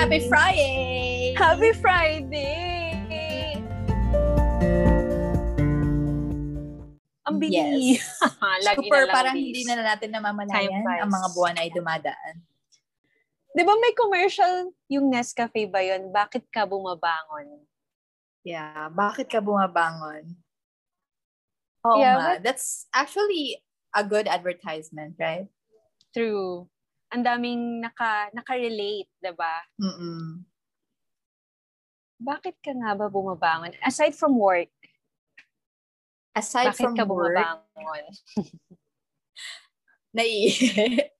Happy Friday! Happy Friday! Ang bilis. Yes. Lagi Super, na parang hindi na natin namamalayan ang mga buwan ay dumadaan. Di ba may commercial yung Nescafe ba yun? Bakit ka bumabangon? Yeah, bakit ka bumabangon? Oo Yeah, nga. That's actually a good advertisement, right? True. Ang daming naka, naka-relate, di ba? Mm-mm. Bakit ka nga ba bumabangon? Aside from work, Aside bakit from ka work, bumabangon? naiihi.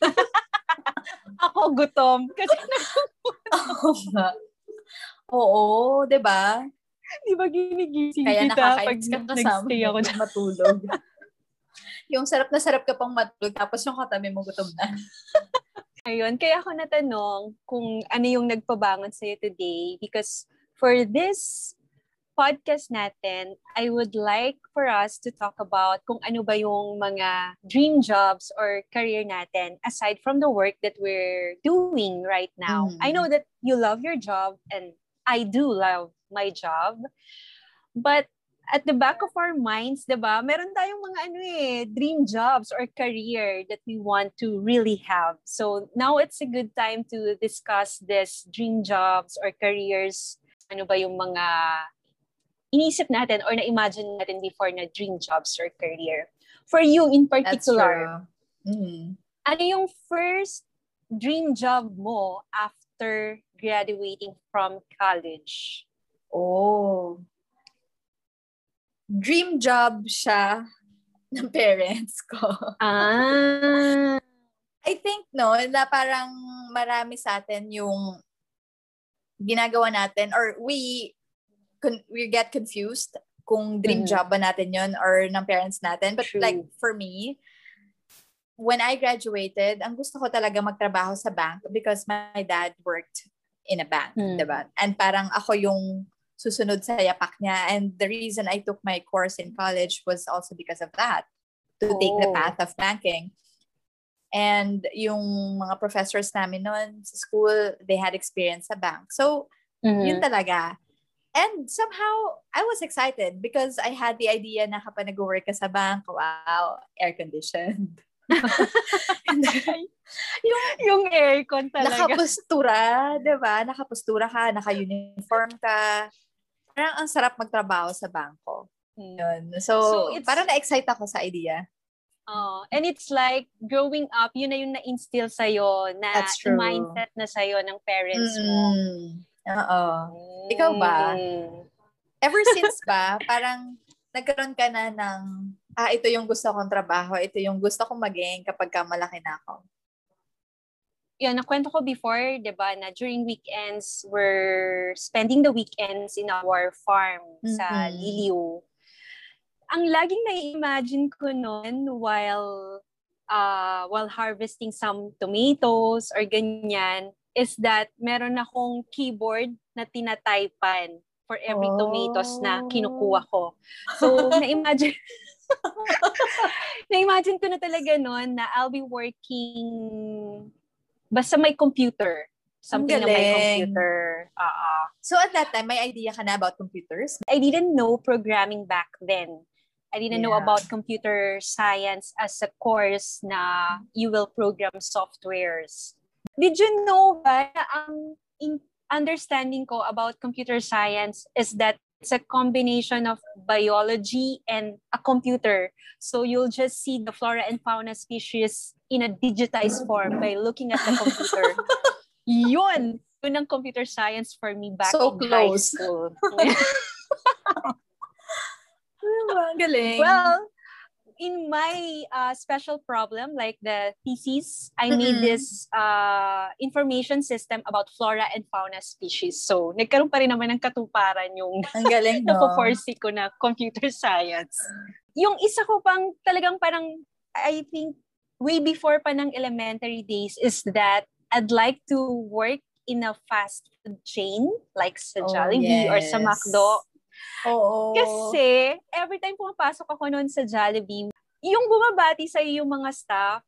Ako gutom. Kasi Oo nga. Oo, di ba? di ba ginigising Kaya kita pag ka kasama nag-stay ako mo matulog. Yung sarap na sarap ka pang matulog, tapos yung katabi mo gutom na. Ayun, kaya ako natanong kung ano yung nagpabangon sa'yo today because for this podcast natin, I would like for us to talk about kung ano ba yung mga dream jobs or career natin aside from the work that we're doing right now. Mm. I know that you love your job and I do love my job. But at the back of our minds, 'di ba? Meron tayong mga ano eh, dream jobs or career that we want to really have. So now it's a good time to discuss this dream jobs or careers. Ano ba yung mga inisip natin or na-imagine natin before na dream jobs or career? For you in particular, true. Mm. ano yung first dream job mo after graduating from college? Oh. Dream job siya ng parents ko. Ah. I think, no, na parang marami sa atin yung ginagawa natin or we con- we get confused kung dream Mhm. job ba natin yon or ng parents natin. But True. like for me, when I graduated, ang gusto ko talaga magtrabaho sa bank because my dad worked in a bank, Hmm. diba? And parang ako yung susunod sa yapak niya. And the reason I took my course in college was also because of that, to take the Oh. path of banking. And yung mga professors namin noon sa school, they had experience sa bank. So, yun Mhm. talaga. And somehow, I was excited because I had the idea na kapag nag-work ka sa bank, wow, air-conditioned. Then, yung aircon talaga. nakapostura, di ba? Nakapostura ka, naka-uniform ka. Parang ang sarap magtrabaho sa bangko. Mm. Yun. So, So, it's- parang na-excite ako sa idea. Oh, and it's like growing up, yun na yung na-instill sa'yo, na mindset na sa'yo ng parents mo. Mm. Oo. Ikaw ba? Mm. Ever since ba, parang nagkaroon ka na ng, ah, ito yung gusto kong trabaho, ito yung gusto kong maging kapag ka malaki na ako. Yan, nakwento ko before, di ba, na during weekends, we're spending the weekends in our farm sa Mhm. Liliw. Ang laging na-imagine ko noon while uh, while harvesting some tomatoes or ganyan is that meron akong keyboard na tinataypan for every tomatoes na Oh. kinukuha ko. So, na-imagine na-imagine ko na talaga noon na I'll be working basta may computer. Something na may computer. Oo. So at that time, may idea ka na about computers? I didn't know programming back then. I didn't know Yeah. about computer science as a course na you will program softwares. Did you know ba ang in- understanding ko about computer science is that it's a combination of biology and a computer. So you'll just see the flora and fauna species in a digitized form by looking at the computer. Yun! Yun ang computer science for me back So in high close. school. Ang galing. well, in my uh, special problem, like the thesis, I made Mm-mm. this uh, information system about flora and fauna species. So, nagkaroon pa rin naman ng katuparan yung ang galing, no? napo-foresee ko na computer science. Yung isa ko pang talagang parang, I think, way before pa ng elementary days is that I'd like to work in a fast food chain like sa Oh, Jollibee or sa yes. McDo. Oo. Kasi, every time pumapasok ako noon sa Jollibee, yung bumabati sa yung mga staff,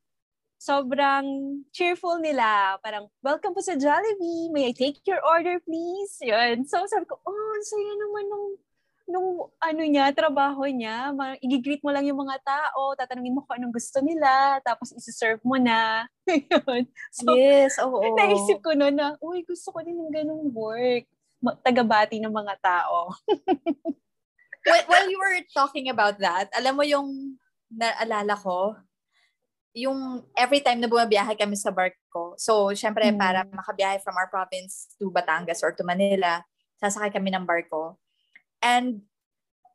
sobrang cheerful nila. Parang, welcome po sa Jollibee. May I take your order, please? Yun. So, sabi ko, oh, saya naman nung, nung ano niya, trabaho niya. I-greet mo lang yung mga tao, tatanungin mo kung anong gusto nila, tapos isi-serve mo na. Yun. So, yes, oo. Naisip ko na na, uy, gusto ko din ng ganung work. Tagabati ng mga tao. while, while you were talking about that, alam mo yung naalala ko, yung every time na bumabiyahe kami sa barko, so syempre mm. para makabiyahe from our province to Batangas or to Manila, sasakay kami ng barko. And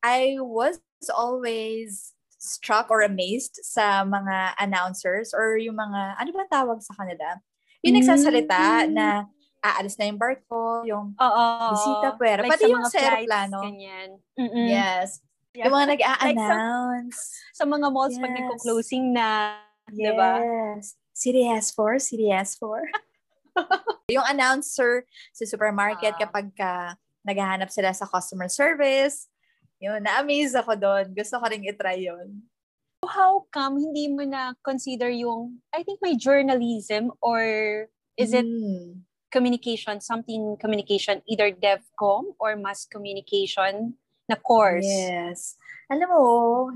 I was always struck or amazed sa mga announcers or yung mga, ano ba tawag sa kanila? Yung nagsasalita mm. na aalis na yung barko, yung Oo, bisita pwera. Like Pati yung sa aeroplano. ganyan. Yes. Yeah. Yung mga nag-a-announce. Like sa, sa mga malls, Yes. pag nagko-closing na, yes. diba? City S4, City S4. yung announcer sa supermarket Ah. kapag ka naghahanap sila sa customer service, yun, na-amaze ako doon. Gusto ko rin itry yun. How come hindi mo na consider yung, I think may journalism or is it Mm. Communication, something communication, either DevCom or mass communication na course? Yes. Alam mo,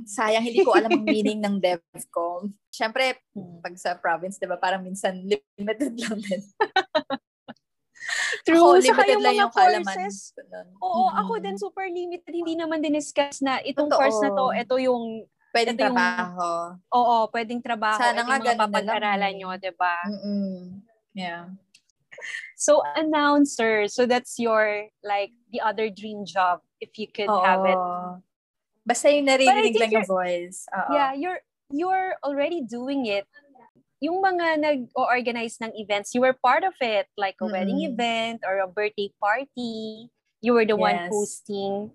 sayang hindi ko alam ang meaning ng DevCom. Siyempre, Hmm. pag sa province, di ba, parang minsan limited lang din. True. Ako, Saka yung lang mga yung courses. Oo, Mm-mm. ako din super limited. Hindi naman diniscuss na itong Totoo. course na to, ito yung, Pwedeng ito yung- trabaho. oo, pwedeng trabaho. Sana ito nga yung mga ganun na lang papag-aralan eh. nyo, di ba? Mm-mm. Yeah. So, announcer. So, that's your, like, the other dream job, if you could Oo. have it. Basta yung naririnig lang yung voice. Oo. Yeah, you're, you're already doing it. Yung mga nag-organize ng events, you were part of it, like a wedding Mm-mm. event or a birthday party. You were the one Yes. hosting.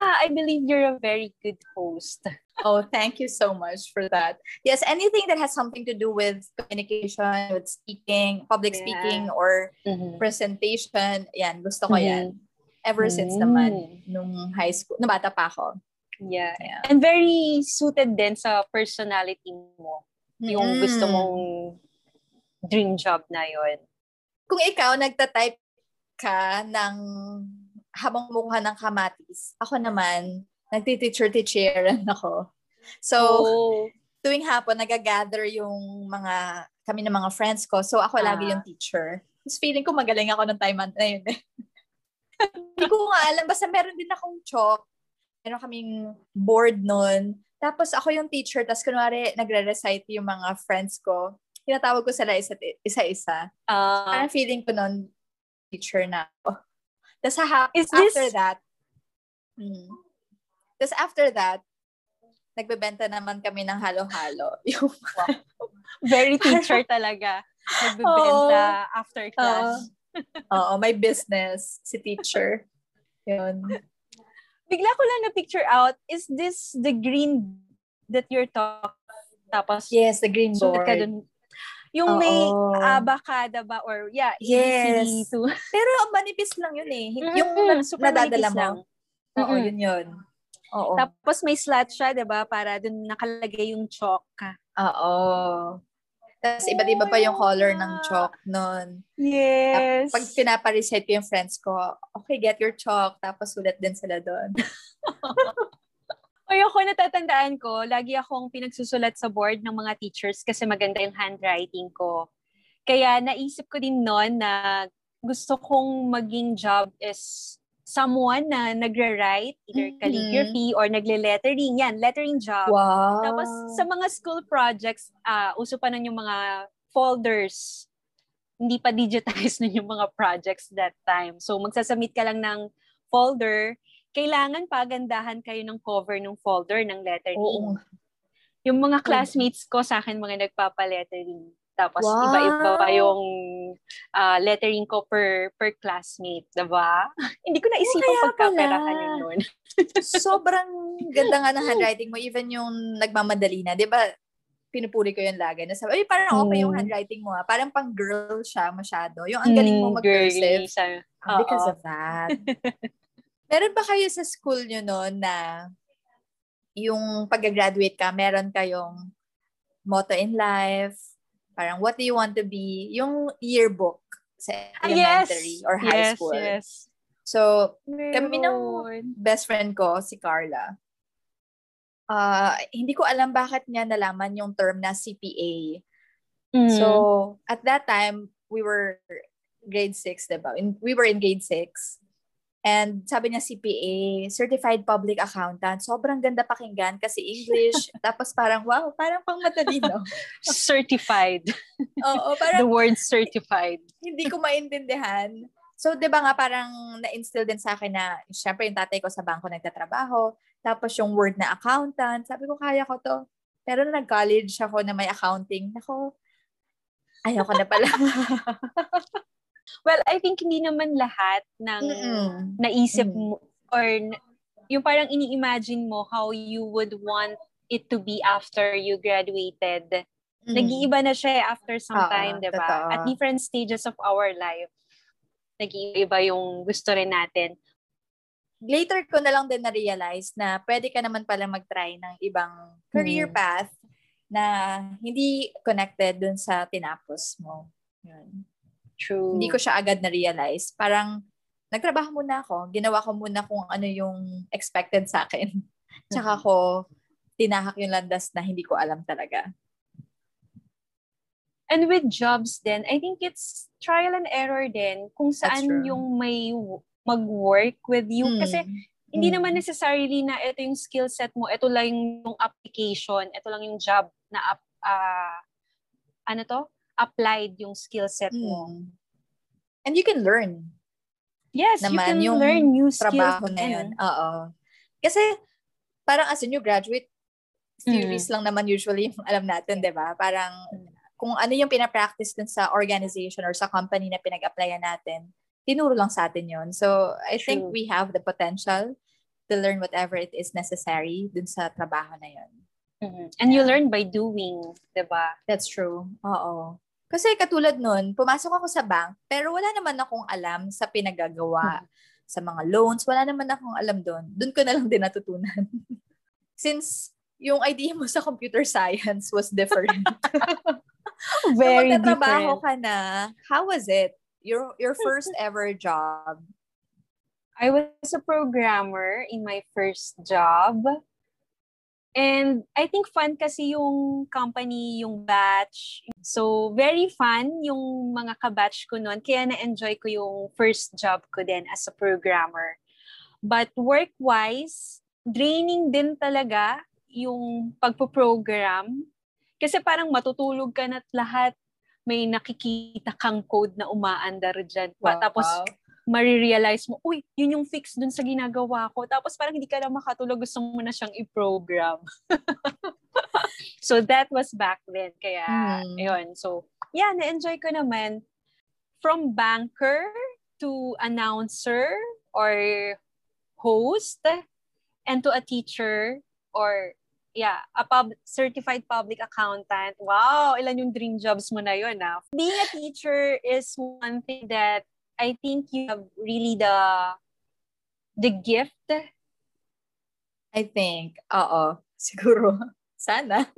Ah, I believe you're a very good host. Oh, thank you so much for that. Yes, anything that has something to do with communication, with speaking, public Yeah. speaking, or presentation, yan, gusto ko yan. Ever since naman, nung high school, nung bata pa ako. Yeah. Yeah. And very suited din sa personality mo. Yung Mm. gusto mong dream job na yon. Kung ikaw, nagta-type ka ng habang mukha ng kamatis, ako naman, nagtiteacher-teacheran ako. So, oh, tuwing hapon, nagagather yung mga, kami ng mga friends ko. So, ako lagi Ah. yung teacher. Tapos feeling ko magaling ako ng time na yun. Hindi ko nga alam. Basta meron din akong chalk. Meron kaming board nun. Tapos ako yung teacher. Tapos kunwari, nagre-recite yung mga friends ko. Tinatawag ko sila isa- isa-isa. ah, Parang feeling ko nun, teacher na ako. Tapos ha- Is this- after that, hmm. Tapos after that, nagbebenta naman kami ng halo-halo. Yung very teacher talaga. Nagbebenta after class. Oo, may business si teacher. Yun. Bigla ko lang na-picture out, is this the green that you're talking? Tapos, Yes, the green board. ka dun. Yung may Oo. abacada ba? Or, yeah, Yes. ABCD2. Pero manipis lang yun eh. Yung Mm-mm, na- super nadadala mo. lang. Oo, Mm-mm. yun yun. Oo. Tapos may slat siya, 'di ba? Para dun nakalagay yung chalk. Oo. Tapos iba't iba pa yung color ng chalk nun. Yes. Pag pinaparecite ko yung friends ko, okay, get your chalk. Tapos sulat din sila doon. Ay, ako natatandaan ko, lagi akong pinagsusulat sa board ng mga teachers kasi maganda yung handwriting ko. Kaya naisip ko din noon na gusto kong maging job is someone na nagre-write, either Mhm. calligraphy or nagle-lettering. Yan, lettering job. Wow. Tapos sa mga school projects, ah uso pa nun yung mga folders. Hindi pa digitized nun yung mga projects that time. So magsasubmit ka lang ng folder. Kailangan pagandahan kayo ng cover ng folder ng lettering. Oo. Yung mga classmates ko sa akin mga nagpapa-lettering. Tapos Wow. iba-iba pa yung ah, lettering ko per per classmate, 'di ba? Hindi ko naisipan kaya pagkaperahan yun noon. Sobrang ganda nga ng handwriting mo. Even yung nagmamadali na. Di ba? Pinupuri ko yung lagay. Nasabi, ay, parang okay yung Mm. handwriting mo. ah. Parang pang girl siya masyado. Yung ang galing mo Mm, mag-cursive. Ah, Because of that. meron ba kayo sa school nyo noon na yung pag-graduate ka, meron kayong motto in life Parang, what do you want to be? Yung yearbook sa elementary yes. or high yes, school. Yes. So, kami ng best friend ko, si Carla, uh, hindi ko alam bakit niya nalaman yung term na CPA. Mm. So, at that time, we were grade 6, diba? In, we were in grade 6. And sabi niya CPA, Certified Public Accountant. Sobrang ganda pakinggan kasi English. tapos parang, wow, parang pang matalino. certified. Oo, parang... The word certified. hindi ko maintindihan. So, di ba nga parang na-instill din sa akin na, syempre yung tatay ko sa bangko nagtatrabaho. Tapos yung word na accountant. Sabi ko, kaya ko to. Pero na nag-college ako na may accounting, nako, ayaw ko na pala. Well, I think hindi naman lahat ng Mm-mm. naisip mo or yung parang ini-imagine mo how you would want it to be after you graduated. Mm. Nag-iiba na siya after some uh, time, 'di ba? At different stages of our life. Nag-iiba yung gusto rin natin. Later ko na lang din na-realize na pwede ka naman pala mag-try ng ibang career mm. path na hindi connected dun sa tinapos mo. Yun. True. Hindi ko siya agad na-realize. Parang, nagtrabaho muna ako. Ginawa ko muna kung ano yung expected sa akin. Tsaka ko tinahak yung landas na hindi ko alam talaga. And with jobs then, I think it's trial and error din kung saan yung may mag-work with you. Mm. Kasi hindi mm. naman necessarily na ito yung skill set mo, ito lang yung application, ito lang yung job na uh, ano to? Applied yung skill set mo. Mm. And you can learn. Yes, naman, you can yung learn new skills. trabaho na yun. Oo. Kasi, parang as a new graduate, theories mm. lang naman usually yung alam natin, di ba? Parang, kung ano yung pinapractice dun sa organization or sa company na pinag-applyan natin, tinuro lang sa atin yun. So, I True. think we have the potential to learn whatever it is necessary dun sa trabaho na yun. Mm-hmm. And you learn by doing, di ba? That's true. Oo. Kasi katulad nun, pumasok ako sa bank, pero wala naman akong alam sa pinagagawa, hmm. sa mga loans, wala naman akong alam doon. Doon ko na lang din natutunan. Since yung idea mo sa computer science was different. Very so, different. ka na, how was it? Your, your first ever job? I was a programmer in my first job. And I think fun kasi yung company, yung batch. So, very fun yung mga kabatch ko noon. Kaya na-enjoy ko yung first job ko din as a programmer. But work-wise, draining din talaga yung pagpo-program. Kasi parang matutulog ka na't lahat may nakikita kang code na umaandar dyan. Wow. Tapos, marirealize mo, uy, yun yung fix dun sa ginagawa ko. Tapos parang hindi ka na makatulog, gusto mo na siyang i-program. so that was back then. Kaya, mm. yun. So, yeah, na-enjoy ko naman. From banker to announcer or host and to a teacher or yeah, a pub certified public accountant. Wow, ilan yung dream jobs mo na yun, ah. Being a teacher is one thing that I think you have really the the gift. I think, oo, siguro. Sana.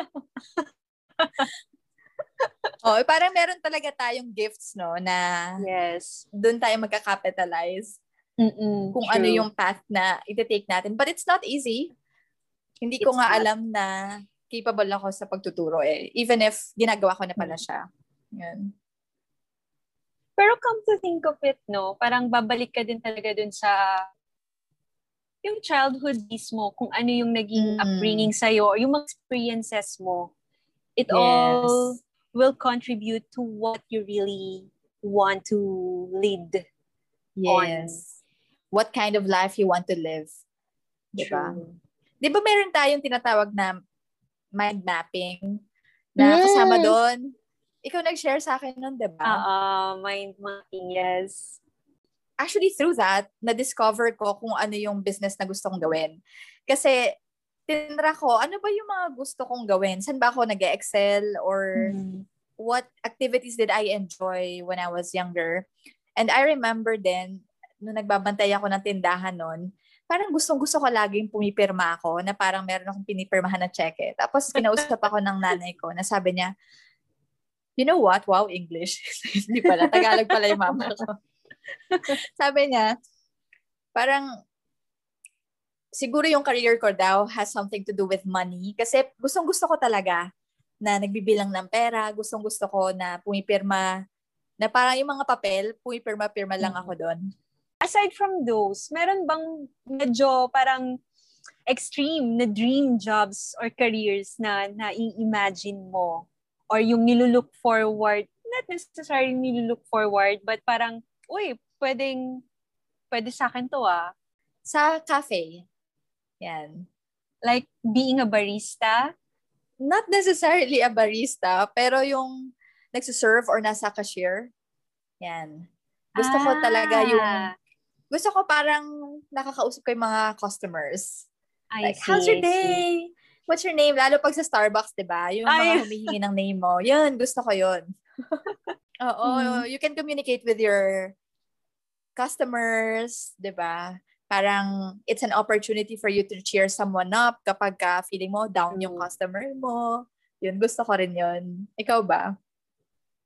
oh, parang meron talaga tayong gifts, no, na yes. doon tayo magka-capitalize. Mm-mm, kung ano true. ano yung path na iti-take natin. But it's not easy. Hindi it's ko nga not. alam na capable ako sa pagtuturo eh. Even if ginagawa ko na pala siya. Yan. Pero come to think of it, no, parang babalik ka din talaga dun sa yung childhood mismo, kung ano yung naging mm. upbringing sa'yo, or yung mga experiences mo. It yes. all will contribute to what you really want to lead yes. on. What kind of life you want to live. Diba? Di ba meron tayong tinatawag na mind mapping na kasama doon ikaw nag-share sa akin nun, di ba? Oo, mind mapping, yes. Actually, through that, na-discover ko kung ano yung business na gusto kong gawin. Kasi, tinra ko, ano ba yung mga gusto kong gawin? San ba ako nag excel Or mm. what activities did I enjoy when I was younger? And I remember then, nung nagbabantay ako ng tindahan nun, parang gustong-gusto ko laging pumipirma ako na parang meron akong pinipirmahan na cheque. Tapos kinausap ako ng nanay ko na sabi niya, you know what? Wow, English. Hindi pala. Tagalog pala yung mama ko. Sabi niya, parang, siguro yung career ko daw has something to do with money. Kasi gustong gusto ko talaga na nagbibilang ng pera. Gustong gusto ko na pumipirma, na parang yung mga papel, pumipirma-pirma lang ako doon. Aside from those, meron bang medyo parang extreme na dream jobs or careers na na-imagine mo or yung nilulook forward, not necessarily nilulook forward, but parang, uy, pwedeng, pwede sa akin to ah. Sa cafe. Yan. Like being a barista? Not necessarily a barista, pero yung nagsiserve or nasa cashier. Yan. Gusto ah. ko talaga yung, gusto ko parang nakakausap ko yung mga customers. I like, see, how's your day? What's your name? Lalo pag sa Starbucks, di ba? Yung Ay. mga humihingi ng name mo. Yun, gusto ko yun. Oo, mm. you can communicate with your customers, di ba? Parang it's an opportunity for you to cheer someone up kapag ka feeling mo down yung customer mo. Yun, gusto ko rin yun. Ikaw ba?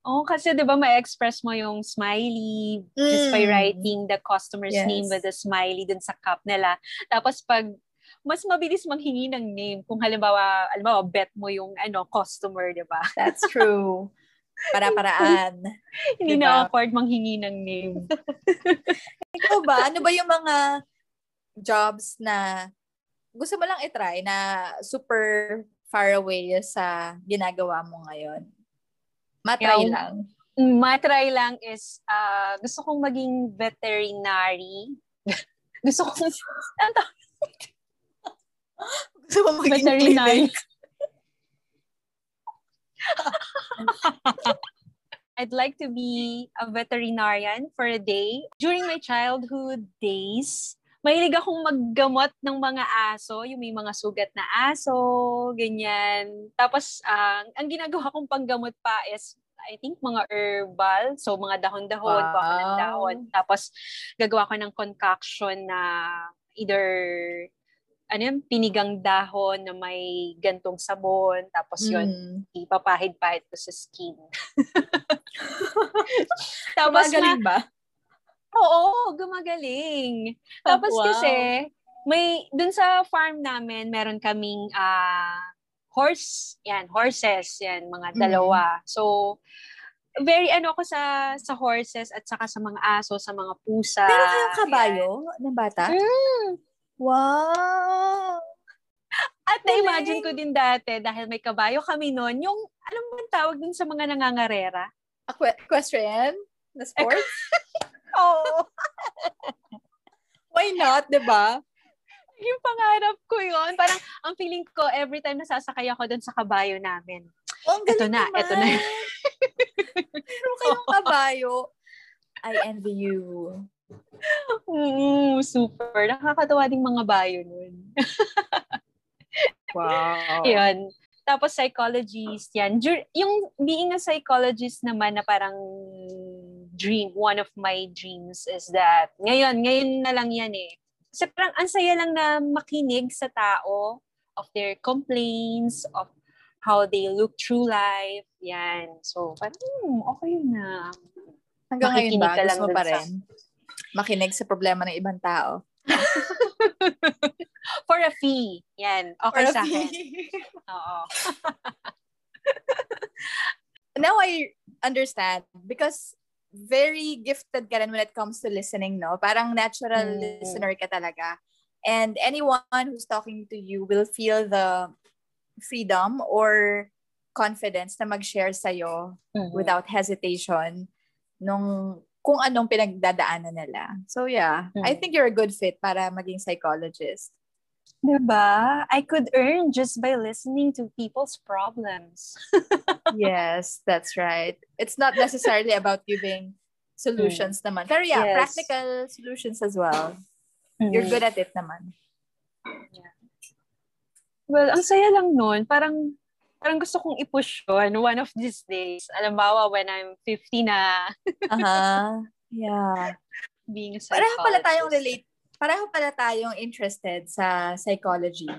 Oo, oh, kasi 'di ba ma-express mo yung smiley mm. just by mm. writing the customer's yes. name with a smiley dun sa cup nila. Tapos pag mas mabilis manghingi ng name kung halimbawa, halimbawa, bet mo yung ano, customer, di ba? That's true. Para-paraan. Hindi diba? na awkward manghingi ng name. Ikaw ba? Ano ba yung mga jobs na gusto mo lang itry na super far away sa ginagawa mo ngayon? Matry yung, lang. Matry lang is, uh, gusto kong maging veterinary. gusto kong, ano gusto mo maging veterinary. clinic? I'd like to be a veterinarian for a day. During my childhood days, mahilig akong maggamot ng mga aso, yung may mga sugat na aso, ganyan. Tapos, uh, ang ginagawa kong panggamot pa is, I think, mga herbal. So, mga dahon-dahon, wow. baka ng dahon. Tapos, gagawa ko ng concoction na either ano yung pinigang dahon na may gantong sabon, tapos yun, mm. ipapahid-pahid ko sa skin. tapos Gumagaling ma- ba? Oo, gumagaling. Tapos wow. kasi, may, dun sa farm namin, meron kaming uh, horse, yan, horses, yan, mga dalawa. Mm. So, very ano ako sa sa horses at saka sa mga aso, sa mga pusa. Pero kayong kabayo yan. ng bata? Mm. Wow! At na-imagine ko din dati, dahil may kabayo kami noon, yung, alam mo tawag din sa mga nangangarera? Equestrian? Na sports? Oo. Why not, di ba? Yung pangarap ko yon Parang, ang feeling ko, every time nasasakay ako doon sa kabayo namin. Oh, ito na, naman. ito na. Meron kayong kabayo. I envy you. Mm, super. Nakakatawa ding mga bayo nun. wow. Yun. Tapos psychologist, yan. Yung being a psychologist naman na parang dream, one of my dreams is that, ngayon, ngayon na lang yan eh. Kasi parang ang saya lang na makinig sa tao of their complaints, of how they look through life. Yan. So, parang, hmm, okay na. Hanggang ngayon ba? Gusto mo pa rin? Sa, makinig sa problema ng ibang tao. For a fee. Yan. Okay For sa akin. Oo. Now I understand because very gifted ka rin when it comes to listening, no? Parang natural mm. listener ka talaga. And anyone who's talking to you will feel the freedom or confidence na mag-share sa'yo mm-hmm. without hesitation nung kung anong pinagdadaanan nila. So yeah, hmm. I think you're a good fit para maging psychologist. Diba? I could earn just by listening to people's problems. yes, that's right. It's not necessarily about giving solutions mm. naman. Pero yeah, yes. practical solutions as well. Mm. You're good at it naman. Yeah. Well, ang saya lang nun. Parang parang gusto kong i-push yun one of these days. Alam ba, when I'm 50 na. Aha. uh-huh. Yeah. Being a. Pareho pala tayong relate. Pareho pala tayong interested sa psychology.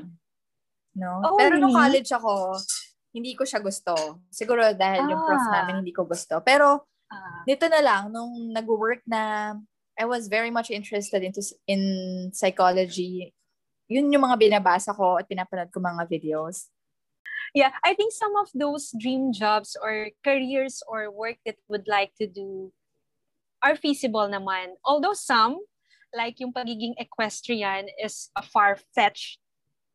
No? Oh, Pero really? nung college ako, hindi ko siya gusto. Siguro dahil yung prof Ah. namin hindi ko gusto. Pero Ah, dito na lang, nung nag-work na, I was very much interested into in psychology. Yun yung mga binabasa ko at pinapanood ko mga videos. Yeah, I think some of those dream jobs or careers or work that would like to do are feasible naman. Although some, like yung pagiging equestrian is a far-fetched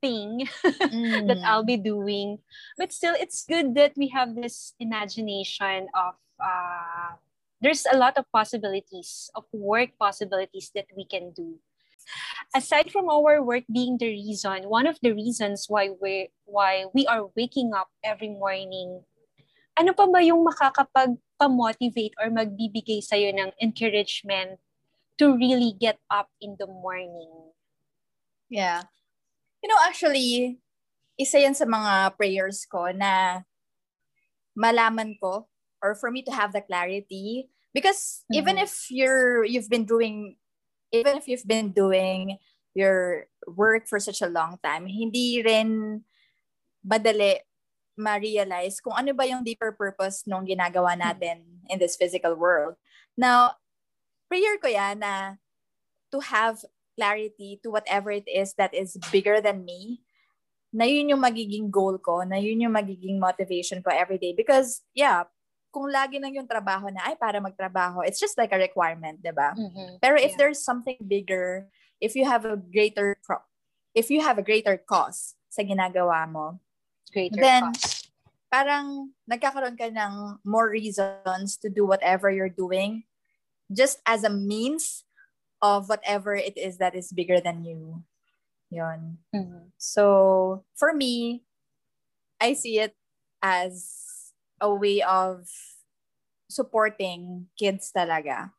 thing that Mm. I'll be doing. But still, it's good that we have this imagination of uh, there's a lot of possibilities of work possibilities that we can do. Aside from our work being the reason, one of the reasons why we why we are waking up every morning, ano pa ba yung makakapag-motivate or magbibigay sa'yo ng encouragement to really get up in the morning? Yeah. You know, actually, isa yan sa mga prayers ko na malaman ko or for me to have the clarity because even Mhm. if you're you've been doing even if you've been doing your work for such a long time hindi rin madali ma-realize kung ano ba yung deeper purpose nung ginagawa natin in this physical world. Now, prayer ko yan na to have clarity to whatever it is that is bigger than me, na yun yung magiging goal ko, na yun yung magiging motivation ko every day. Because, yeah, kung lagi lang yung trabaho na, ay, para magtrabaho, it's just like a requirement, di ba? Mhm. Pero if Yeah. there's something bigger, if you have a greater, pro- if you have a greater cause sa ginagawa mo, Greater Then, cause. parang nagkakaroon ka ng more reasons to do whatever you're doing just as a means of whatever it is that is bigger than you. Yun. Mhm. So, for me, I see it as a way of supporting kids talaga.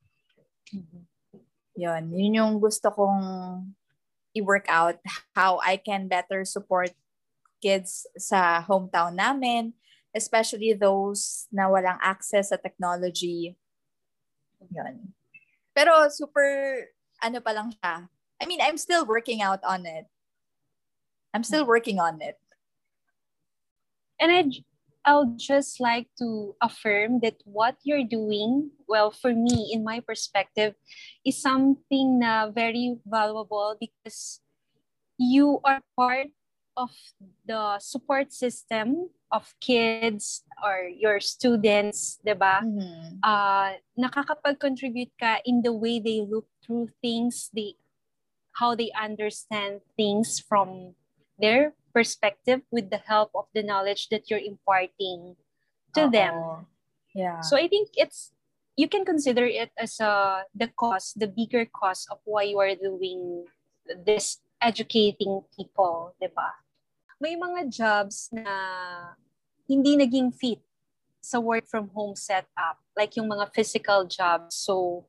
Yun. Yun yung gusto kong i-work out how I can better support kids sa hometown namin, especially those na walang access sa technology. Yun. Pero super, ano pa lang siya. I mean, I'm still working out on it. I'm still working on it. And I, I'll just like to affirm that what you're doing, well, for me, in my perspective, is something na very valuable because you are part of the support system of kids or your students, di ba? Mhm. uh, nakakapag-contribute ka in the way they look through things, they, how they understand things from their perspective with the help of the knowledge that you're imparting to them. Oo. Yeah. So I think it's you can consider it as a the cause, the bigger cause of why you are doing this educating people, 'di ba? May mga jobs na hindi naging fit sa work from home setup, like yung mga physical jobs. So,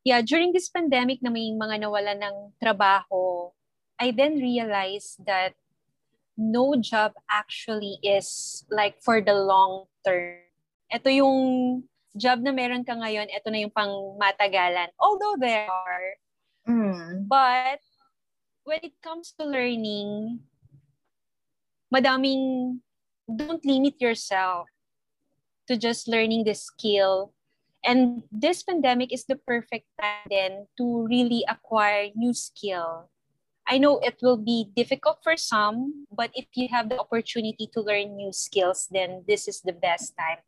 yeah, during this pandemic na may mga nawala ng trabaho, I then realized that no job actually is like for the long term. Ito yung job na meron ka ngayon, ito na yung pang matagalan. Although there are, Mm. but when it comes to learning, madaming, don't limit yourself to just learning the skill. And this pandemic is the perfect time then to really acquire new skill. I know it will be difficult for some, but if you have the opportunity to learn new skills, then this is the best time.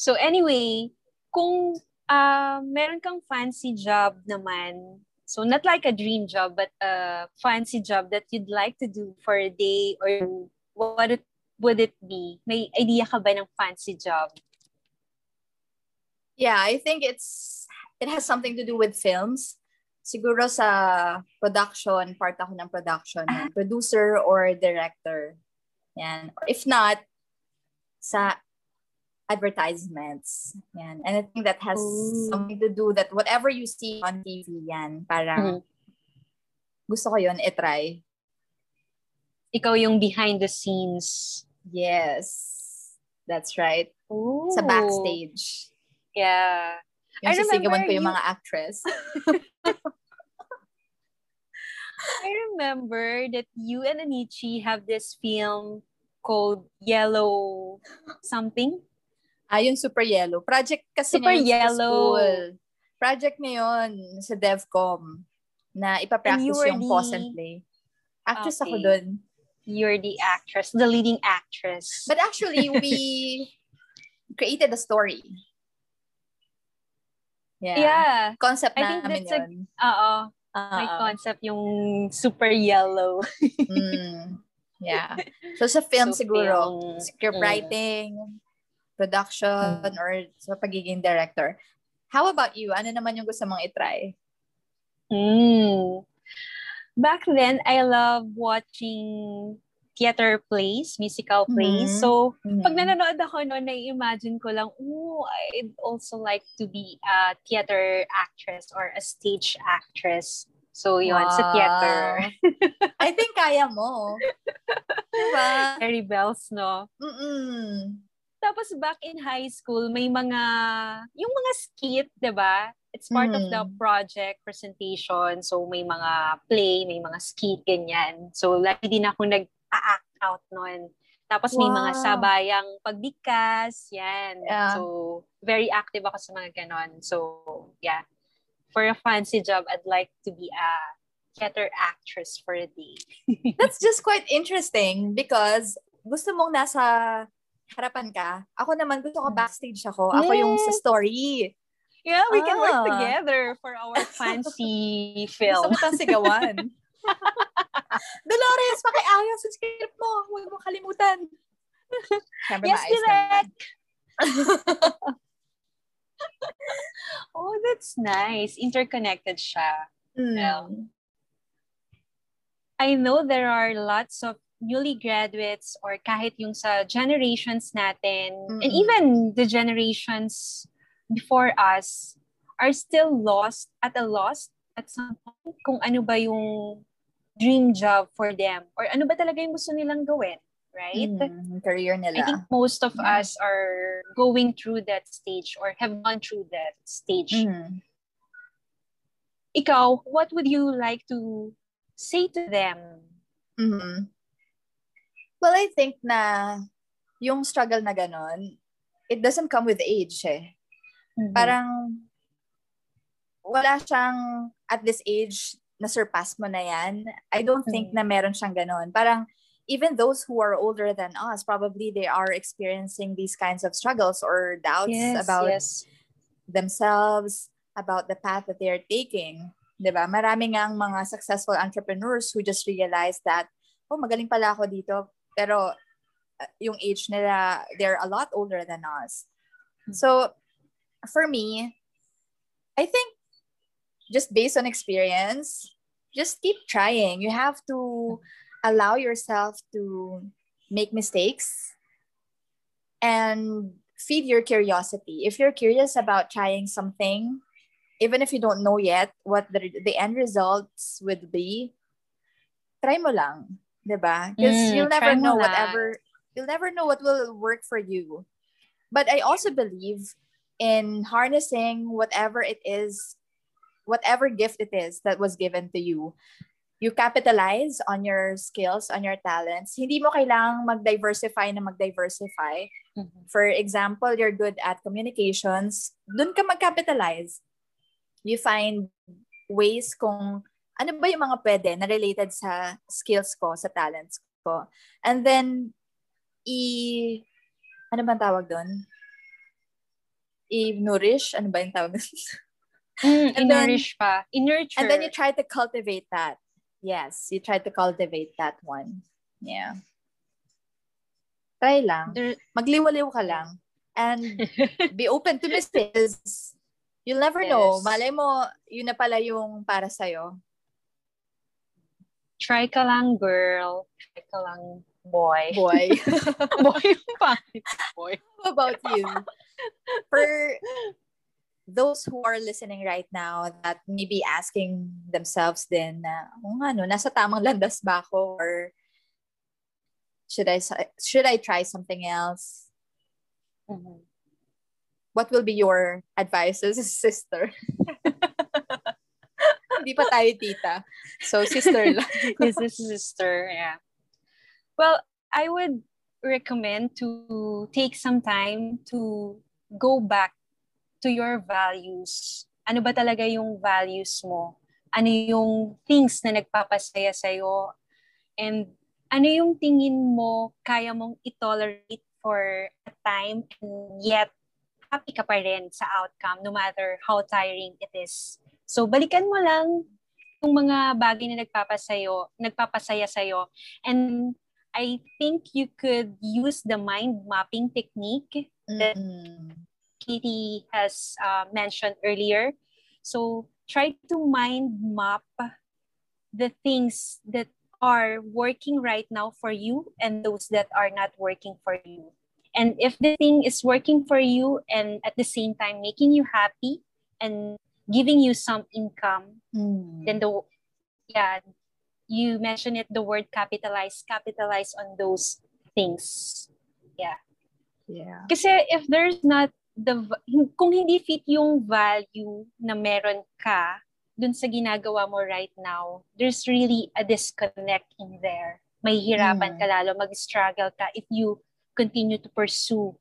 So anyway, kung uh, meron kang fancy job naman, so not like a dream job, but a fancy job that you'd like to do for a day or what it, would it be? May idea ka ba ng fancy job? Yeah, I think it's it has something to do with films. Siguro sa production, part ako ng production, yan. producer or director. Yan. If not, sa advertisements. Yan. Think that has Ooh. something to do that whatever you see on TV, yan, parang gusto ko yun, itry. Ikaw yung behind the scenes. Yes. That's right. Ooh. Sa backstage. Yeah. Yung I sisigawan remember ko yung you- mga actress. I remember that you and Anichi have this film called Yellow something. Ah, yung Super Yellow. Project kasi Super Yellow. school. Project ngayon sa DevCom na you ipapractice were yung the- pause and play. Actress ako Okay. dun. You're the actress, the leading actress. But actually, we created a story. Yeah. yeah. Concept I think namin that's yun. Oo. May ah. concept yung super yellow. Mm. Yeah. So sa film So, siguro, film. script Mm. writing, production, or sa pagiging director. How about you? Ano naman yung gusto mong itry? Mm. Back then, I love watching theater plays, musical plays. Mhm. So, Mhm. pag nanonood ako noon, nai-imagine ko lang, oh, I'd also like to be a theater actress or a stage actress. So, yun, sa theater. I think kaya mo. diba? Very bells, no? Mm-mm. Tapos back in high school, may mga, yung mga skit, di ba? It's part of the Mm. project presentation. So may mga play, may mga skit, ganyan. So lagi din ako nag-act out noon. Tapos may mga Wow. sabayang pagbigkas, yan. Yeah. So very active ako sa mga ganon. So yeah, for a fancy job, I'd like to be a theater actress for a day. That's just quite interesting because gusto mong nasa harapan ka. Ako naman, gusto ko backstage ako. Ako yung sa story. Yeah, we can work Ah. together for our fancy Gusto film. ko tang sigawan. Dolores, pakiayos sa script mo. Huwag mo kalimutan. Siyempre, Yes, naman. Oh, that's nice. Interconnected siya. Mm. I know there are lots of newly graduates or kahit yung sa generations natin and Mm-mm. even the generations before us are still lost at a loss at some point kung ano ba yung dream job for them or ano ba talaga yung gusto nilang gawin, right? Mm, career I think nila. most of Yeah. us are going through that stage or have gone through that stage. Mm. Ikaw, what would you like to say to them? Mhm. Well, I think na yung struggle na ganon, it doesn't come with age eh. Mm-hmm. Parang wala siyang at this age na surpass mo na yan. I don't think Mm. na meron siyang ganon. Parang even those who are older than us, probably they are experiencing these kinds of struggles or doubts yes, about yes. themselves, about the path that they're taking. 'Di ba? Marami ngang mga successful entrepreneurs who just realized that, oh, magaling pala ako dito. Pero uh, yung age nila, they're a lot older than us. So, for me, I think just based on experience, just keep trying. You have to allow yourself to make mistakes and feed your curiosity. If you're curious about trying something, even if you don't know yet what the, the end results would be, try mo lang, 'di ba? Because Mm, you'll never know lang. whatever you'll never know what will work for you. But I also believe in harnessing whatever it is, whatever gift it is that was given to you. You capitalize on your skills, on your talents. Hindi mo kailangang mag-diversify na mag-diversify. Mhm. For example, you're good at communications, dun ka mag-capitalize. You find ways kung ano ba yung mga pwede na related sa skills ko, sa talents ko. And then, i... Ano ba ang tawag doon? I-nourish? Ano ba yung tawag doon? Mm, And in-nourish pa. In-nurture. And then you try to cultivate that. Yes, you try to cultivate that one. Yeah. Try lang. There- Magliwaliw ka lang. And be open to mistakes. You'll never know. Yes. Malay mo, yun na pala yung para sa'yo. Try ka lang, girl. Try ka lang, boy. Boy. boy yung pangit. Boy. How about you? For those who are listening right now that may be asking themselves then na, oh nga no, nasa tamang landas ba ako? Or should I, should I try something else? Mhm. What will be your advice as a sister? Hindi pa tayo tita. So, sister lang. His sister, yeah. Well, I would recommend to take some time to go back to your values. Ano ba talaga yung values mo? Ano yung things na nagpapasaya sa'yo? And ano yung tingin mo kaya mong itolerate for a time and yet happy ka pa rin sa outcome no matter how tiring it is. So balikan mo lang yung mga bagay na nagpapasayo, nagpapasaya sa'yo. And I think you could use the mind mapping technique that mm-hmm. Katie has uh, mentioned earlier. So try to mind map the things that are working right now for you and those that are not working for you. And if the thing is working for you and at the same time making you happy and giving you some income, mm. then the yeah, you mentioned it the word capitalize, capitalize on those things. Yeah. Yeah. Kasi if there's not the kung hindi fit yung value na meron ka dun sa ginagawa mo right now, there's really a disconnect in there. May hirapan mm. ka lalo, mag-struggle ka if you continue to pursue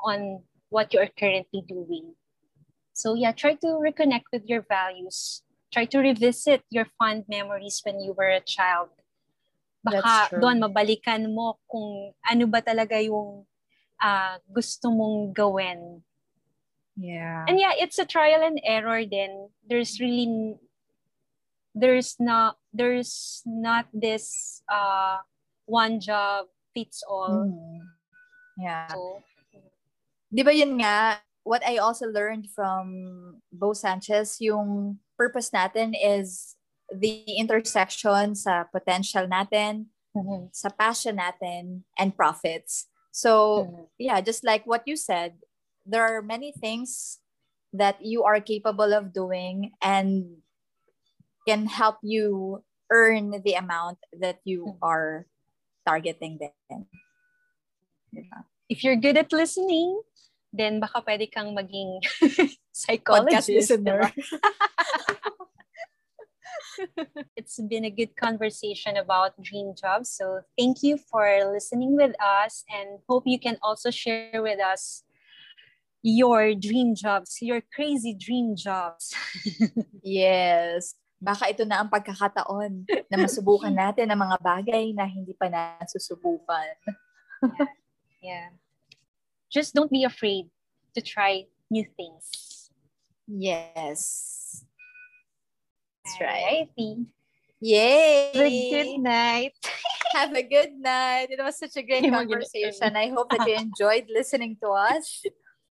on what you are currently doing. So yeah, try to reconnect with your values. Try to revisit your fond memories when you were a child. Baka doon mabalikan mo kung ano ba talaga yung uh, gusto mong gawin. Yeah. And yeah, it's a trial and error then. There's really there's not there's not this uh one job fits all. Mm. Yeah. So, Di ba yun nga, what I also learned from Bo Sanchez, yung purpose natin is the intersection sa potential natin, mm-hmm. sa passion natin, and profits. So, mm-hmm. yeah, just like what you said, there are many things that you are capable of doing and can help you earn the amount that you mm-hmm. are targeting then. Yeah. If you're good at listening, then baka pwede kang maging psychologist. Podcast listener. it's been a good conversation about dream jobs. So thank you for listening with us and hope you can also share with us your dream jobs, your crazy dream jobs. yes. Baka ito na ang pagkakataon na masubukan natin ang mga bagay na hindi pa nasusubukan. yeah. yeah. Just don't be afraid to try new things. Yes. That's right. Yay! Have a good night. Have a good night. It was such a great conversation. I hope that you enjoyed listening to us.